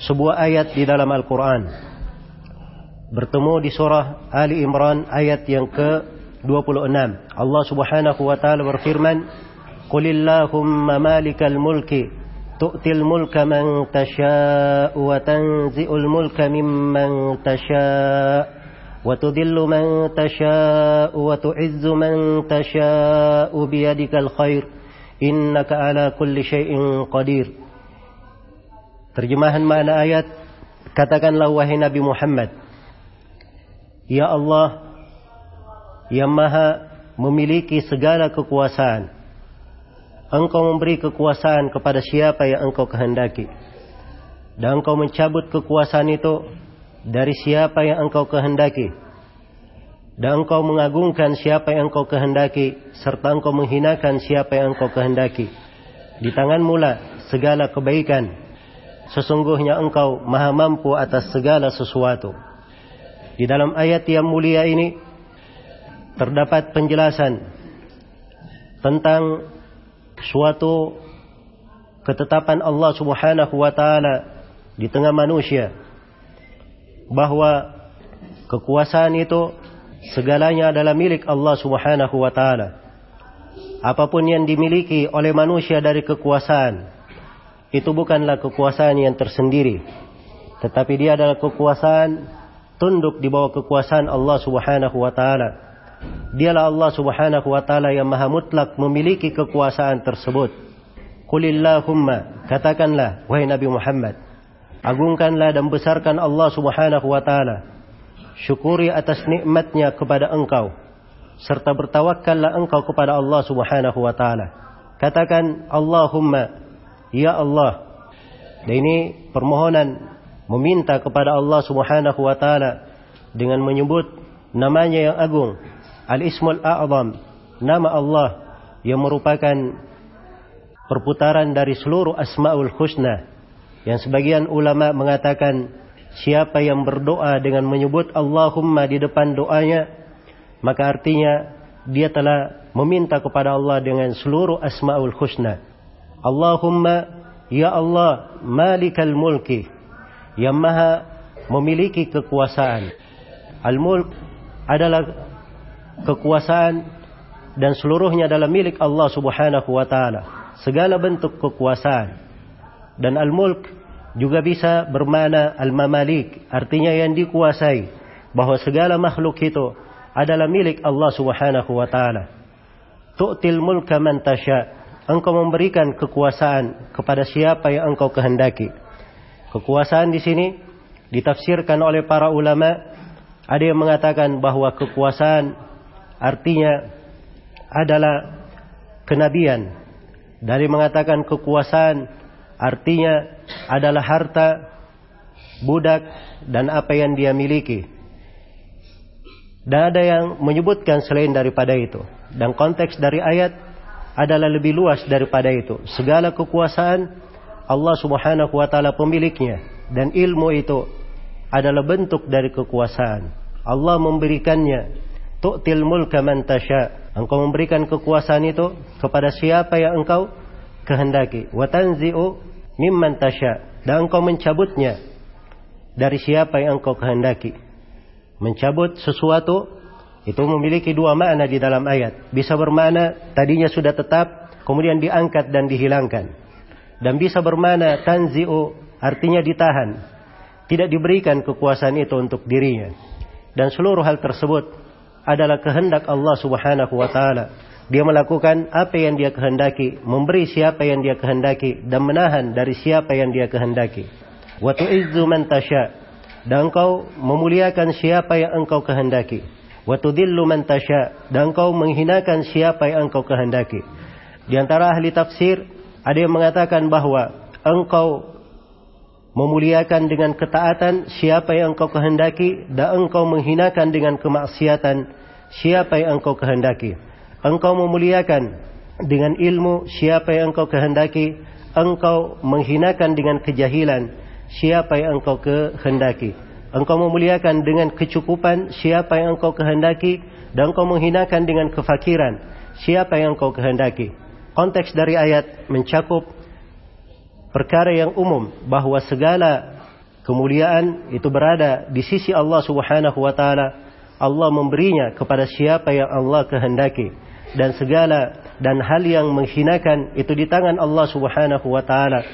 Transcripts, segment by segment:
Sebuah ayat di dalam Al-Quran. Bertemu di surah Ali Imran ayat yang ke-26. Allah subhanahu wa ta'ala berfirman Qulillahumma malikal mulki tu'til mulka man tasha'u wa tanzi'ul mulka mimman tasha'u man tasha'u wa tu'izzu man tasha'u biyadikal khair innaka ala kulli syai'in qadir Terjemahan makna ayat Katakanlah wahai Nabi Muhammad Ya Allah Yang maha memiliki segala kekuasaan Engkau memberi kekuasaan kepada siapa yang engkau kehendaki. Dan engkau mencabut kekuasaan itu Dari siapa yang engkau kehendaki. Dan engkau mengagungkan siapa yang engkau kehendaki Serta engkau menghinakan siapa yang engkau kehendaki. Di tangan mula segala kebaikan Sesungguhnya engkau maha mampu atas segala sesuatu. Di dalam ayat yang mulia ini terdapat penjelasan tentang suatu ketetapan Allah Subhanahu wa taala di tengah manusia bahwa kekuasaan itu segalanya adalah milik Allah Subhanahu wa taala. Apa pun yang dimiliki oleh manusia dari kekuasaan itu bukanlah kekuasaan yang tersendiri. Tetapi dia adalah kekuasaan tunduk di bawah kekuasaan Allah Subhanahu wa taala. Dialah Allah Subhanahu wa taala yang maha mutlak memiliki kekuasaan tersebut. Qulillahumma katakanlah wahai Nabi Muhammad agungkanlah dan besarkan Allah Subhanahu wa taala. Syukuri atas nikmatnya kepada engkau serta bertawakkallah engkau kepada Allah Subhanahu wa taala. Katakan Allahumma Ya Allah. Dan ini permohonan meminta kepada Allah Subhanahu wa taala dengan menyebut namanya yang agung, Al-Ismul A'zam, nama Allah yang merupakan perputaran dari seluruh Asmaul Husna. Yang sebagian ulama mengatakan siapa yang berdoa dengan menyebut Allahumma di depan doanya, maka artinya dia telah meminta kepada Allah dengan seluruh Asmaul Husna. Allahumma ya Allah malikal mulki yang maha memiliki kekuasaan. Al-mulk adalah kekuasaan dan seluruhnya adalah milik Allah Subhanahu wa taala. Segala bentuk kekuasaan. Dan al-mulk juga bisa bermana al-mamalik, artinya yang dikuasai. Bahwa segala makhluk itu adalah milik Allah Subhanahu wa taala. Tu'til mulka man engkau memberikan kekuasaan kepada siapa yang engkau kehendaki. Kekuasaan di sini ditafsirkan oleh para ulama. Ada yang mengatakan bahwa kekuasaan artinya adalah kenabian. Dari mengatakan kekuasaan artinya adalah harta, budak, dan apa yang dia miliki. Dan ada yang menyebutkan selain daripada itu. Dan konteks dari ayat adalah lebih luas daripada itu. Segala kekuasaan Allah Subhanahu wa taala pemiliknya dan ilmu itu adalah bentuk dari kekuasaan. Allah memberikannya tu'til mulka man tasha. Engkau memberikan kekuasaan itu kepada siapa yang engkau kehendaki. Wa tanzi'u mimman tasha. Dan engkau mencabutnya dari siapa yang engkau kehendaki. Mencabut sesuatu itu memiliki dua makna di dalam ayat. Bisa bermakna tadinya sudah tetap, kemudian diangkat dan dihilangkan. Dan bisa bermakna tanzi'u, artinya ditahan. Tidak diberikan kekuasaan itu untuk dirinya. Dan seluruh hal tersebut adalah kehendak Allah subhanahu wa ta'ala. Dia melakukan apa yang dia kehendaki, memberi siapa yang dia kehendaki, dan menahan dari siapa yang dia kehendaki. Wa tu'izzu man tasha. Dan engkau memuliakan siapa yang engkau kehendaki wa tudillu man tasha dan engkau menghinakan siapa yang engkau kehendaki. Di antara ahli tafsir ada yang mengatakan bahwa engkau memuliakan dengan ketaatan siapa yang engkau kehendaki dan engkau menghinakan dengan kemaksiatan siapa yang engkau kehendaki. Engkau memuliakan dengan ilmu siapa yang engkau kehendaki, engkau menghinakan dengan kejahilan siapa yang engkau kehendaki. Engkau memuliakan dengan kecukupan siapa yang engkau kehendaki dan engkau menghinakan dengan kefakiran siapa yang engkau kehendaki. Konteks dari ayat mencakup perkara yang umum bahwa segala kemuliaan itu berada di sisi Allah Subhanahu wa taala. Allah memberinya kepada siapa yang Allah kehendaki dan segala dan hal yang menghinakan itu di tangan Allah Subhanahu wa taala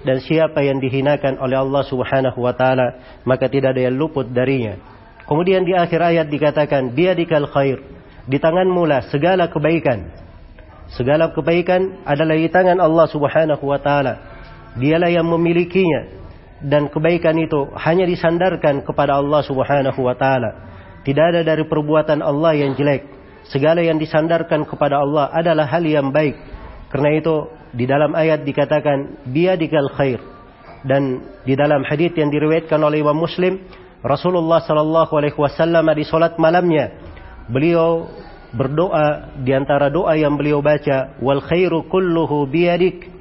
dan siapa yang dihinakan oleh Allah Subhanahu wa taala maka tidak ada yang luput darinya. Kemudian di akhir ayat dikatakan biadikal khair, di tanganmu lah segala kebaikan. Segala kebaikan adalah di tangan Allah Subhanahu wa taala. Dialah yang memilikinya dan kebaikan itu hanya disandarkan kepada Allah Subhanahu wa taala. Tidak ada dari perbuatan Allah yang jelek. Segala yang disandarkan kepada Allah adalah hal yang baik. Karena itu di dalam ayat dikatakan biadikal khair. Dan di dalam hadis yang diriwayatkan oleh Imam Muslim Rasulullah sallallahu alaihi wasallam di salat malamnya beliau berdoa di antara doa yang beliau baca wal khairu kulluhu biyadik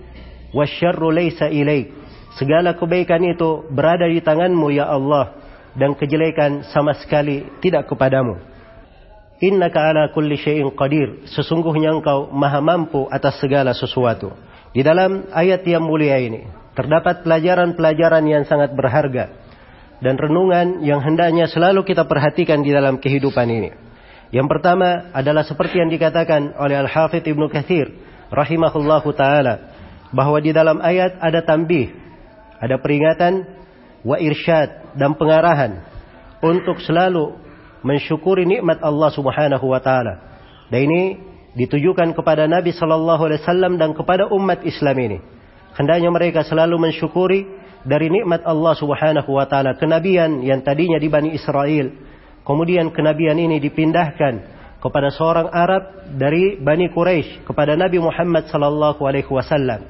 wasyarru laysa ilaik segala kebaikan itu berada di tanganmu ya Allah dan kejelekan sama sekali tidak kepadamu Innaka ala kulli syai'in qadir. Sesungguhnya engkau maha mampu atas segala sesuatu. Di dalam ayat yang mulia ini terdapat pelajaran-pelajaran yang sangat berharga dan renungan yang hendaknya selalu kita perhatikan di dalam kehidupan ini. Yang pertama adalah seperti yang dikatakan oleh Al-Hafidh Ibnu Katsir rahimahullahu taala bahwa di dalam ayat ada tambih, ada peringatan wa irsyad dan pengarahan untuk selalu mensyukuri nikmat Allah Subhanahu wa taala. Dan ini ditujukan kepada Nabi sallallahu alaihi wasallam dan kepada umat Islam ini. Hendaknya mereka selalu mensyukuri dari nikmat Allah Subhanahu wa taala kenabian yang tadinya di Bani Israel. Kemudian kenabian ini dipindahkan kepada seorang Arab dari Bani Quraisy kepada Nabi Muhammad sallallahu alaihi wasallam.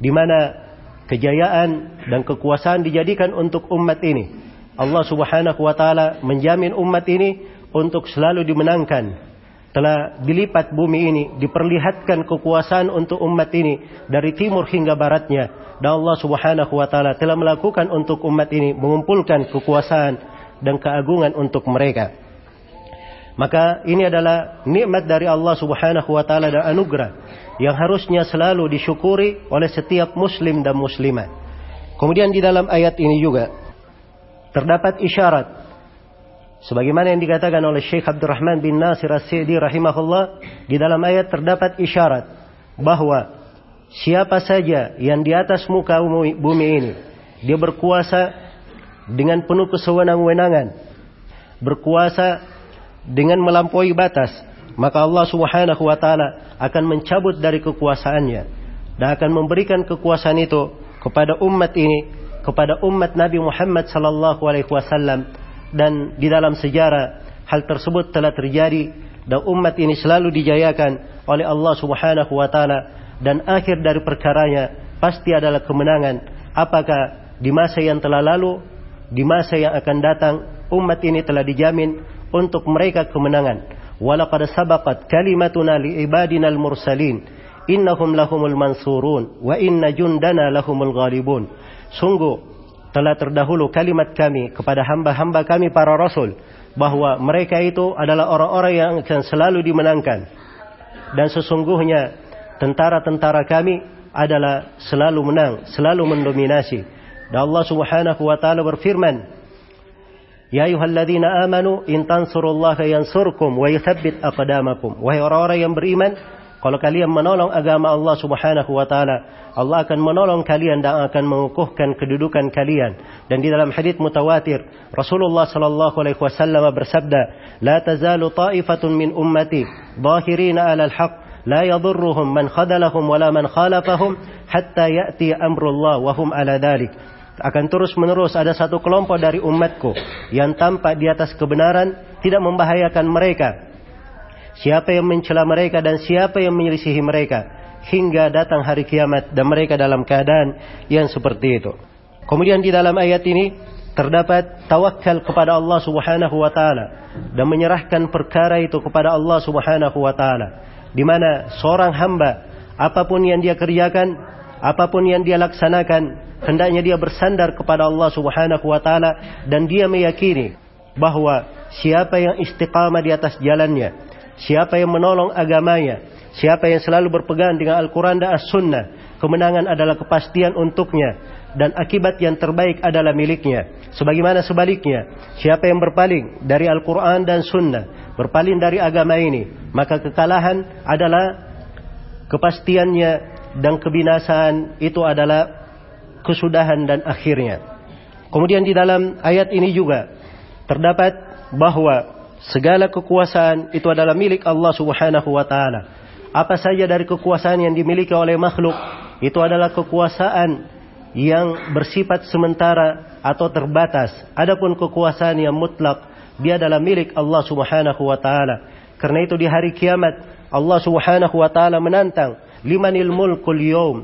Di mana kejayaan dan kekuasaan dijadikan untuk umat ini Allah Subhanahu wa taala menjamin umat ini untuk selalu dimenangkan. Telah dilipat bumi ini, diperlihatkan kekuasaan untuk umat ini dari timur hingga baratnya. Dan Allah Subhanahu wa taala telah melakukan untuk umat ini mengumpulkan kekuasaan dan keagungan untuk mereka. Maka ini adalah nikmat dari Allah Subhanahu wa taala dan anugerah yang harusnya selalu disyukuri oleh setiap muslim dan muslimah. Kemudian di dalam ayat ini juga terdapat isyarat. Sebagaimana yang dikatakan oleh Syekh Abdurrahman bin Nasir As-Sidi rahimahullah di dalam ayat terdapat isyarat bahwa siapa saja yang di atas muka bumi ini dia berkuasa dengan penuh kesewenang-wenangan berkuasa dengan melampaui batas maka Allah Subhanahu wa taala akan mencabut dari kekuasaannya dan akan memberikan kekuasaan itu kepada umat ini kepada umat Nabi Muhammad sallallahu alaihi wasallam. Dan di dalam sejarah hal tersebut telah terjadi dan umat ini selalu dijayakan oleh Allah Subhanahu wa taala. Dan akhir dari perkaranya pasti adalah kemenangan. Apakah di masa yang telah lalu di masa yang akan datang umat ini telah dijamin untuk mereka kemenangan? Walaqad sabaqat kalimatuna li ibadina al-mursalin. Innahum lahumul mansurun wa inna jundana lahumul ghalibun Sungguh telah terdahulu kalimat kami kepada hamba-hamba kami para rasul bahwa mereka itu adalah orang-orang yang akan selalu dimenangkan dan sesungguhnya tentara-tentara kami adalah selalu menang, selalu mendominasi. Dan Allah Subhanahu wa taala berfirman, Ya ayyuhalladzina amanu in tansurullaha yansurkum wa yuthabbit aqdamakum. Wahai orang-orang yang beriman, kalau kalian menolong agama Allah Subhanahu wa taala, Allah akan menolong kalian dan akan mengukuhkan kedudukan kalian. Dan di dalam hadis mutawatir, Rasulullah sallallahu alaihi wasallam bersabda, "La tazalu ta'ifatun min ummati dhahirina 'alal haqq لا يضرهم من خذلهم ولا من خالفهم حتى يأتي أمر الله وهم على ذلك akan terus menerus ada satu kelompok dari umatku yang tampak di atas kebenaran tidak membahayakan mereka siapa yang mencela mereka dan siapa yang menyelisihi mereka hingga datang hari kiamat dan mereka dalam keadaan yang seperti itu. Kemudian di dalam ayat ini terdapat tawakal kepada Allah Subhanahu wa taala dan menyerahkan perkara itu kepada Allah Subhanahu wa taala. Di mana seorang hamba apa pun yang dia kerjakan, apa pun yang dia laksanakan, hendaknya dia bersandar kepada Allah Subhanahu wa taala dan dia meyakini bahwa siapa yang istiqamah di atas jalannya, siapa yang menolong agamanya, siapa yang selalu berpegang dengan Al-Qur'an dan As-Sunnah, kemenangan adalah kepastian untuknya dan akibat yang terbaik adalah miliknya. Sebagaimana sebaliknya, siapa yang berpaling dari Al-Qur'an dan Sunnah, berpaling dari agama ini, maka kekalahan adalah kepastiannya dan kebinasaan itu adalah kesudahan dan akhirnya. Kemudian di dalam ayat ini juga terdapat bahwa segala kekuasaan itu adalah milik Allah Subhanahu wa taala. Apa saja dari kekuasaan yang dimiliki oleh makhluk itu adalah kekuasaan yang bersifat sementara atau terbatas. Adapun kekuasaan yang mutlak dia adalah milik Allah Subhanahu wa taala. Karena itu di hari kiamat Allah Subhanahu wa taala menantang, "Limanil mulkul yawm?"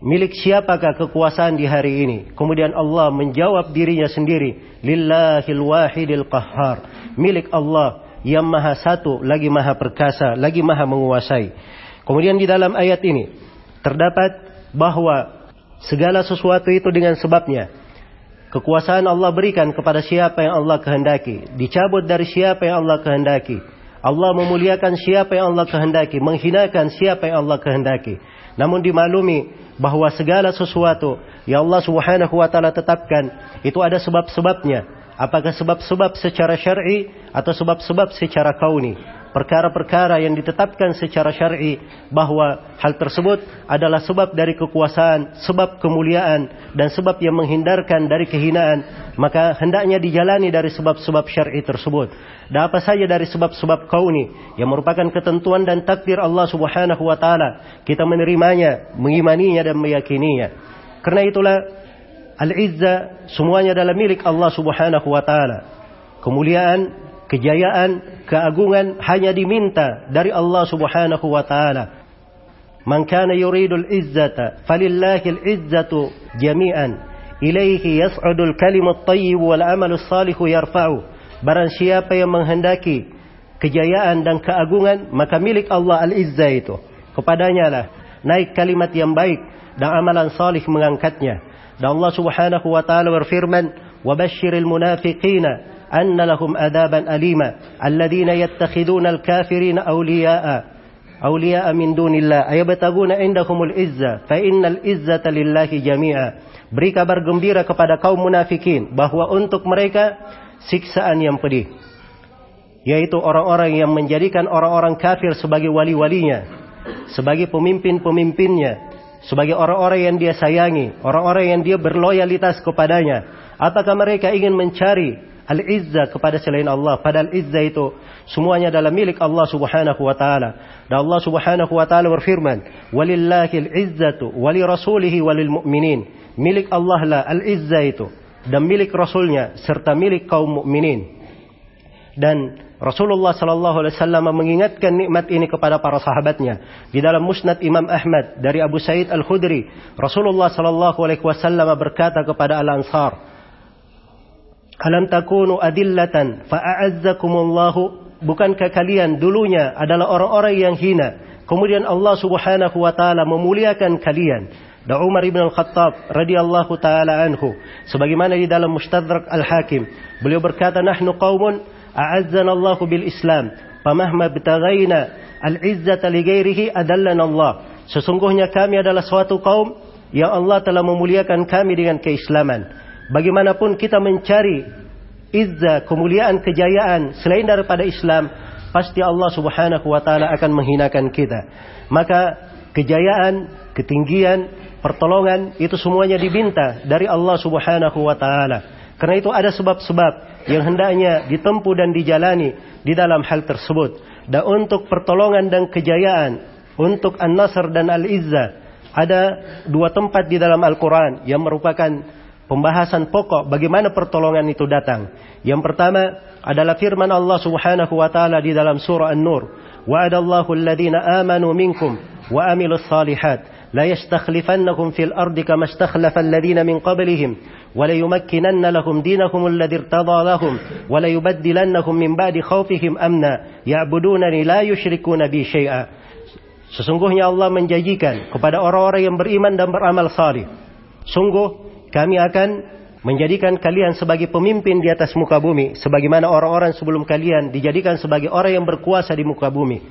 Milik siapakah kekuasaan di hari ini? Kemudian Allah menjawab dirinya sendiri, "Lillahil wahidil qahhar." Milik Allah yang maha satu, lagi maha perkasa, lagi maha menguasai. Kemudian di dalam ayat ini terdapat bahwa segala sesuatu itu dengan sebabnya Kekuasaan Allah berikan kepada siapa yang Allah kehendaki. Dicabut dari siapa yang Allah kehendaki. Allah memuliakan siapa yang Allah kehendaki. Menghinakan siapa yang Allah kehendaki. Namun dimaklumi bahwa segala sesuatu yang Allah subhanahu wa ta'ala tetapkan. Itu ada sebab-sebabnya. Apakah sebab-sebab secara syar'i atau sebab-sebab secara kauni perkara-perkara yang ditetapkan secara syar'i bahwa hal tersebut adalah sebab dari kekuasaan, sebab kemuliaan dan sebab yang menghindarkan dari kehinaan, maka hendaknya dijalani dari sebab-sebab syar'i tersebut. Dan apa saja dari sebab-sebab kauni yang merupakan ketentuan dan takdir Allah Subhanahu wa taala, kita menerimanya, mengimaninya dan meyakininya. Karena itulah al-izza semuanya adalah milik Allah Subhanahu wa taala. Kemuliaan kejayaan, keagungan hanya diminta dari Allah Subhanahu wa taala. Man kana yuridul izzata falillahil izzatu jami'an. Ilaihi yas'udul kalimut thayyib wal amalus salihu yarfa'u. Barang siapa yang menghendaki kejayaan dan keagungan, maka milik Allah al-izzah itu. Kepadanya lah naik kalimat yang baik dan amalan salih mengangkatnya. Dan Allah Subhanahu wa taala berfirman, "Wa basyiril munafiqina أن لهم أذابا أليما الذين يتخذون الكافرين أولياء أولياء من دون الله أيبتغون عندهم العزة فإن العزة لله جميعا Beri kabar gembira kepada kaum munafikin bahwa untuk mereka siksaan yang pedih. Yaitu orang-orang yang menjadikan orang-orang kafir sebagai wali-walinya, sebagai pemimpin-pemimpinnya, sebagai orang-orang yang dia sayangi, orang-orang yang dia berloyalitas kepadanya. Apakah mereka ingin mencari al-izzah kepada selain Allah. Padahal izzah itu semuanya adalah milik Allah Subhanahu wa taala. Dan Allah Subhanahu wa taala berfirman, "Walillahil izzatu wa li rasulihi wa lil mu'minin." Milik Allah lah al-izzah itu dan milik rasulnya serta milik kaum mukminin. Dan Rasulullah sallallahu alaihi wasallam mengingatkan nikmat ini kepada para sahabatnya. Di dalam Musnad Imam Ahmad dari Abu Sa'id Al-Khudri, Rasulullah sallallahu alaihi wasallam berkata kepada Al-Ansar, Alam takunu adillatan fa'a'azzakumullahu. Bukankah kalian dulunya adalah orang-orang yang hina? Kemudian Allah Subhanahu wa taala memuliakan kalian. Dan Umar ibn al-Khattab radhiyallahu taala anhu. Sebagaimana di dalam Mustadrak Al-Hakim beliau berkata nahnu qaumun a'azzana Allah bil Islam famahma bitaghaina al-izzata li ghairihi adallana Allah. Sesungguhnya kami adalah suatu kaum yang Allah telah memuliakan kami dengan keislaman bagaimanapun kita mencari izzah kemuliaan kejayaan selain daripada Islam pasti Allah Subhanahu wa taala akan menghinakan kita maka kejayaan ketinggian pertolongan itu semuanya diminta dari Allah Subhanahu wa taala. Karena itu ada sebab-sebab yang hendaknya ditempuh dan dijalani di dalam hal tersebut. Dan untuk pertolongan dan kejayaan, untuk An-Nasr dan Al-Izzah, ada dua tempat di dalam Al-Quran yang merupakan pembahasan pokok bagaimana pertolongan itu datang. Yang pertama adalah firman Allah Subhanahu wa taala di dalam surah An-Nur, "Wa'adallahu alladziina aamanu minkum wa 'amilus shalihat la yastakhlifannahum fil ardi kama istakhlafa alladziina min qablihim wa la yumakkinanna lahum diinahum alladzi irtadha lahum wa la yubaddilannahum min ba'di khaufihim amna ya'budunani la yushrikuuna bi syai'a." Sesungguhnya Allah menjanjikan kepada orang-orang yang beriman dan beramal saleh. Sungguh kami akan menjadikan kalian sebagai pemimpin di atas muka bumi sebagaimana orang-orang sebelum kalian dijadikan sebagai orang yang berkuasa di muka bumi.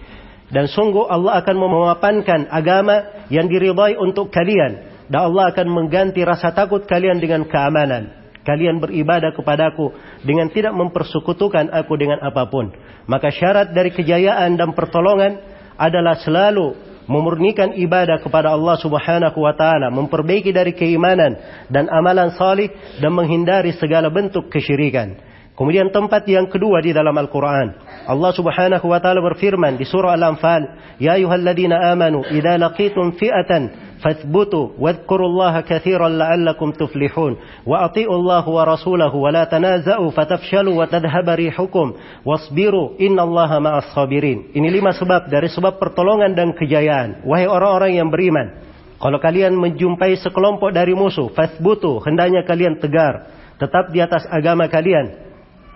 Dan sungguh Allah akan memapankan agama yang diridhai untuk kalian. Dan Allah akan mengganti rasa takut kalian dengan keamanan. Kalian beribadah kepadaku dengan tidak mempersekutukan aku dengan apa pun. Maka syarat dari kejayaan dan pertolongan adalah selalu memurnikan ibadah kepada Allah Subhanahu wa taala, memperbaiki dari keimanan dan amalan salih dan menghindari segala bentuk kesyirikan. Kemudian tempat yang kedua di dalam Al-Quran. Allah subhanahu wa ta'ala berfirman di surah Al-Anfal. Ya ayuhalladzina amanu. Idha laqitum fi'atan. Fathbutu. Wadkurullaha kathiran la'allakum tuflihun. Wa ati'u Allah wa rasulahu. Wa la tanaza'u fatafshalu wa tadhaba rihukum. Wasbiru. Inna Allah ma'as sabirin. Ini lima sebab dari sebab pertolongan dan kejayaan. Wahai orang-orang yang beriman. Kalau kalian menjumpai sekelompok dari musuh. Fathbutu. Hendaknya kalian tegar. Tetap di atas agama kalian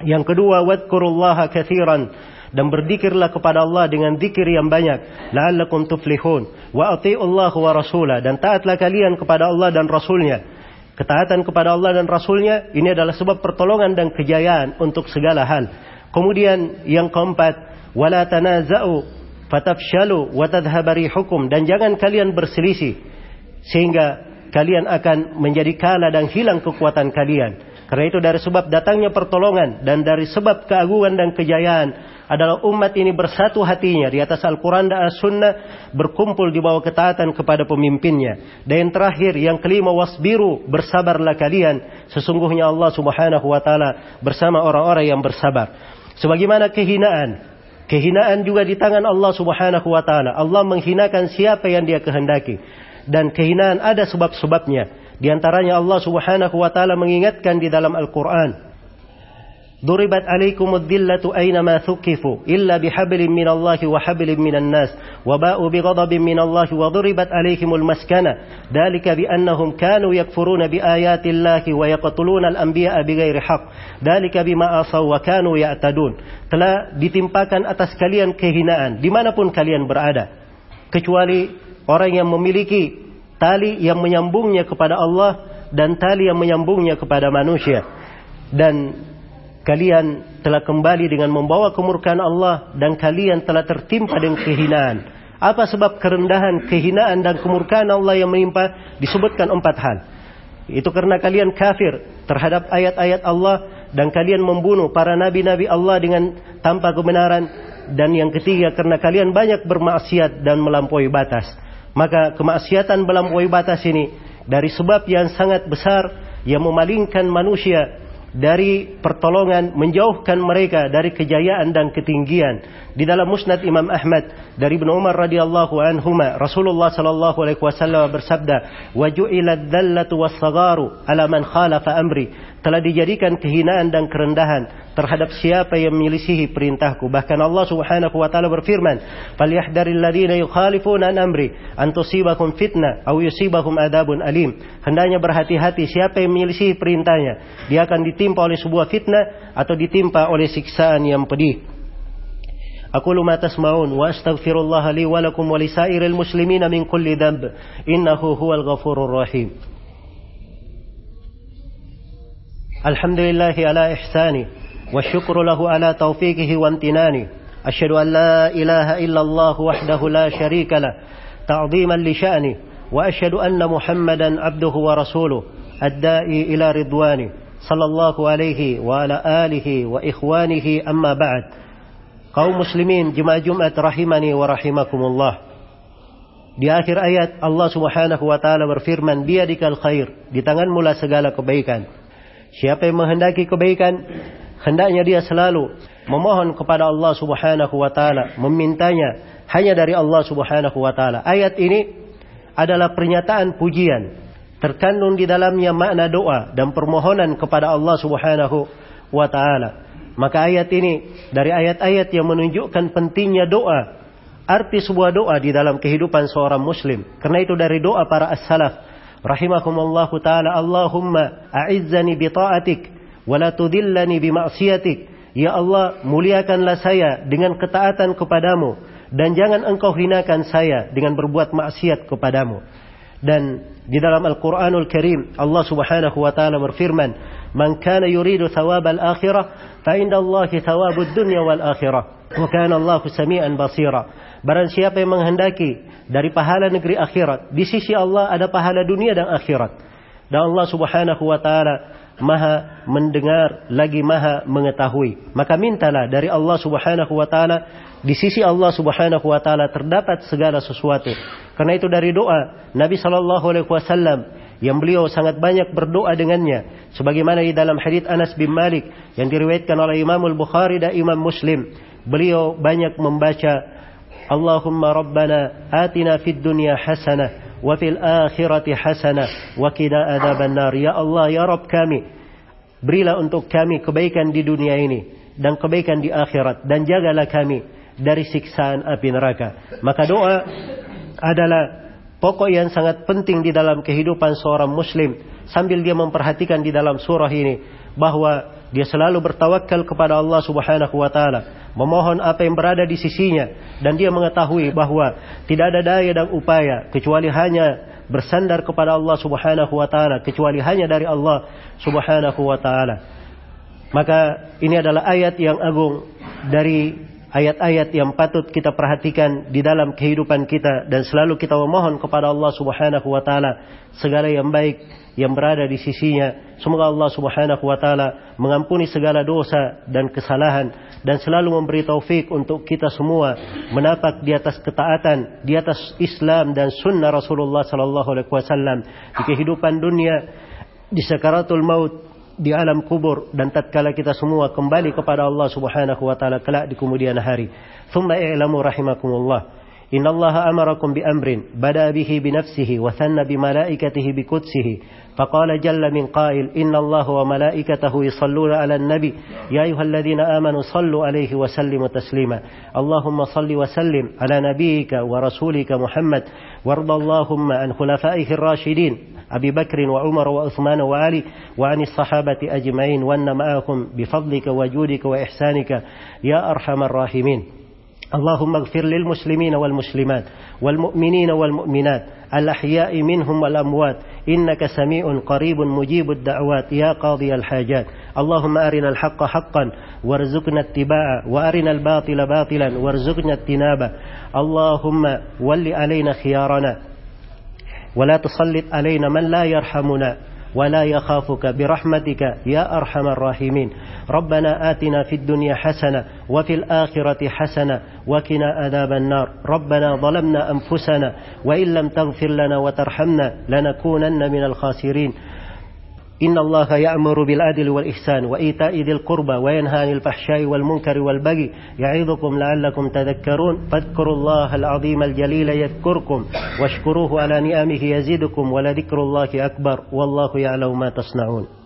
yang kedua, wadkurullaha kathiran. Dan berzikirlah kepada Allah dengan zikir yang banyak. La'allakum tuflihun. Wa Allah wa rasulah. Dan taatlah kalian kepada Allah dan rasulnya. Ketaatan kepada Allah dan rasulnya ini adalah sebab pertolongan dan kejayaan untuk segala hal. Kemudian yang keempat wala tanaza'u fatafshalu wa tadhhabari hukum dan jangan kalian berselisih sehingga kalian akan menjadi kalah dan hilang kekuatan kalian karena itu dari sebab datangnya pertolongan dan dari sebab keagungan dan kejayaan adalah umat ini bersatu hatinya di atas Al-Quran dan As-Sunnah berkumpul di bawah ketaatan kepada pemimpinnya. Dan yang terakhir, yang kelima, wasbiru, bersabarlah kalian. Sesungguhnya Allah subhanahu wa ta'ala bersama orang-orang yang bersabar. Sebagaimana kehinaan, kehinaan juga di tangan Allah subhanahu wa ta'ala. Allah menghinakan siapa yang dia kehendaki. Dan kehinaan ada sebab-sebabnya. Di antaranya Allah Subhanahu wa taala mengingatkan di dalam Al-Qur'an. Duribat alaikumud dhillatu aynama thuqifu illa bihablin minallahi wa hablin minan nas wa ba'u bighadabin minallahi wa duribat alaihimul maskana dalika biannahum kanu yakfuruna biayati llahi wa yaqtuluna al-anbiya'a bighairi haqq dalika bima asaw wa kanu ya'tadun telah ditimpakan atas kalian kehinaan dimanapun kalian berada kecuali orang yang memiliki tali yang menyambungnya kepada Allah dan tali yang menyambungnya kepada manusia. Dan kalian telah kembali dengan membawa kemurkaan Allah dan kalian telah tertimpa dengan kehinaan. Apa sebab kerendahan, kehinaan dan kemurkaan Allah yang menimpa? Disebutkan empat hal. Itu karena kalian kafir terhadap ayat-ayat Allah dan kalian membunuh para nabi-nabi Allah dengan tanpa kebenaran dan yang ketiga karena kalian banyak bermaksiat dan melampaui batas. Maka kemaksiatan melampaui batas ini dari sebab yang sangat besar yang memalingkan manusia dari pertolongan menjauhkan mereka dari kejayaan dan ketinggian. Di dalam musnad Imam Ahmad dari Ibnu Umar radhiyallahu anhuma Rasulullah sallallahu alaihi wasallam bersabda wa ju'ilad dhallatu was-sagharu ala man khalafa amri. Telah dijadikan kehinaan dan kerendahan terhadap siapa yang menyelisihi perintahku. Bahkan Allah Subhanahu wa taala berfirman, "Falyahdharil ladzina yukhalifuna an amri an tusibakum fitnah aw yusibahum adabun alim." Hendaknya berhati-hati siapa yang menyelisihi perintahnya, dia akan ditimpa oleh sebuah fitnah atau ditimpa oleh siksaan yang pedih. أقول ما تسمعون وأستغفر الله لي ولكم ولسائر المسلمين من كل ذنب إنه هو الغفور الرحيم الحمد لله على إحسانه والشكر له على توفيقه وامتنانه أشهد أن لا إله إلا الله وحده لا شريك له تعظيما لشأنه وأشهد أن محمدا عبده ورسوله الدائي إلى رضوانه صلى الله عليه وعلى آله وإخوانه أما بعد kaum muslimin jemaah Jumat rahimani wa rahimakumullah. Di akhir ayat Allah Subhanahu wa taala berfirman biadikal khair di tanganmu lah segala kebaikan. Siapa yang menghendaki kebaikan hendaknya dia selalu memohon kepada Allah Subhanahu wa taala, memintanya hanya dari Allah Subhanahu wa taala. Ayat ini adalah pernyataan pujian terkandung di dalamnya makna doa dan permohonan kepada Allah Subhanahu wa taala. Maka ayat ini dari ayat-ayat yang menunjukkan pentingnya doa. Arti sebuah doa di dalam kehidupan seorang muslim. Karena itu dari doa para as-salaf. Rahimahumullah ta'ala Allahumma a'izzani bi ta'atik wa la tudillani bi ma'siyatik. Ya Allah, muliakanlah saya dengan ketaatan kepadamu dan jangan engkau hinakan saya dengan berbuat maksiat kepadamu. Dan di dalam Al-Qur'anul Karim Allah Subhanahu wa taala berfirman, "Man kana yuridu thawabal akhirah fa inda Allah thawabud dunya wal akhirah." Wa kana Allah samian basira. Barang siapa yang menghendaki dari pahala negeri akhirat, di sisi Allah ada pahala dunia dan akhirat. Dan Allah Subhanahu wa taala Maha mendengar lagi Maha mengetahui. Maka mintalah dari Allah Subhanahu wa taala di sisi Allah Subhanahu wa taala terdapat segala sesuatu. Karena itu dari doa Nabi sallallahu alaihi wasallam yang beliau sangat banyak berdoa dengannya sebagaimana di dalam hadits Anas bin Malik yang diriwayatkan oleh Imam Al-Bukhari dan Imam Muslim. Beliau banyak membaca Allahumma rabbana atina fid dunya hasanah wa fil akhirati hasanah wa qina adzabannar. Ya Allah ya Rabb kami berilah untuk kami kebaikan di dunia ini dan kebaikan di akhirat dan jagalah kami dari siksaan api neraka. Maka doa adalah pokok yang sangat penting di dalam kehidupan seorang muslim sambil dia memperhatikan di dalam surah ini bahwa dia selalu bertawakal kepada Allah Subhanahu wa taala, memohon apa yang berada di sisinya dan dia mengetahui bahwa tidak ada daya dan upaya kecuali hanya bersandar kepada Allah Subhanahu wa taala, kecuali hanya dari Allah Subhanahu wa taala. Maka ini adalah ayat yang agung dari ayat-ayat yang patut kita perhatikan di dalam kehidupan kita dan selalu kita memohon kepada Allah Subhanahu wa taala segala yang baik yang berada di sisinya. Semoga Allah Subhanahu wa taala mengampuni segala dosa dan kesalahan dan selalu memberi taufik untuk kita semua menapak di atas ketaatan, di atas Islam dan sunnah Rasulullah sallallahu alaihi wasallam di kehidupan dunia di sakaratul maut di alam kubur dan tatkala kita semua kembali kepada Allah Subhanahu wa taala kelak di kemudian hari. Thumma i'lamu rahimakumullah. إن الله أمركم بأمر بدأ به بنفسه وثنى بملائكته بقدسه فقال جل من قائل إن الله وملائكته يصلون على النبي يا أيها الذين آمنوا صلوا عليه وسلموا تسليما اللهم صل وسلم على نبيك ورسولك محمد وارض اللهم عن خلفائه الراشدين أبي بكر وعمر وعثمان وعلي وعن الصحابة أجمعين وأن معهم بفضلك وجودك وإحسانك يا أرحم الراحمين. اللهم اغفر للمسلمين والمسلمات والمؤمنين والمؤمنات الأحياء منهم والأموات. إنك سميع قريب مجيب الدعوات يا قاضي الحاجات. اللهم أرنا الحق حقا وارزقنا اتباعه وأرنا الباطل باطلا وارزقنا اجتنابه. اللهم ول علينا خيارنا ولا تسلط علينا من لا يرحمنا ولا يخافك برحمتك يا أرحم الراحمين. ربنا آتنا في الدنيا حسنة وفي الآخرة حسنة وكنا عذاب النار. ربنا ظلمنا أنفسنا وإن لم تغفر لنا وترحمنا لنكونن من الخاسرين. إن الله يأمر بالعدل والإحسان وإيتاء ذي القربى وينهى عن الفحشاء والمنكر والبغي يعظكم لعلكم تذكرون فاذكروا الله العظيم الجليل يذكركم واشكروه على نعمه يزيدكم ولذكر الله أكبر والله يعلم ما تصنعون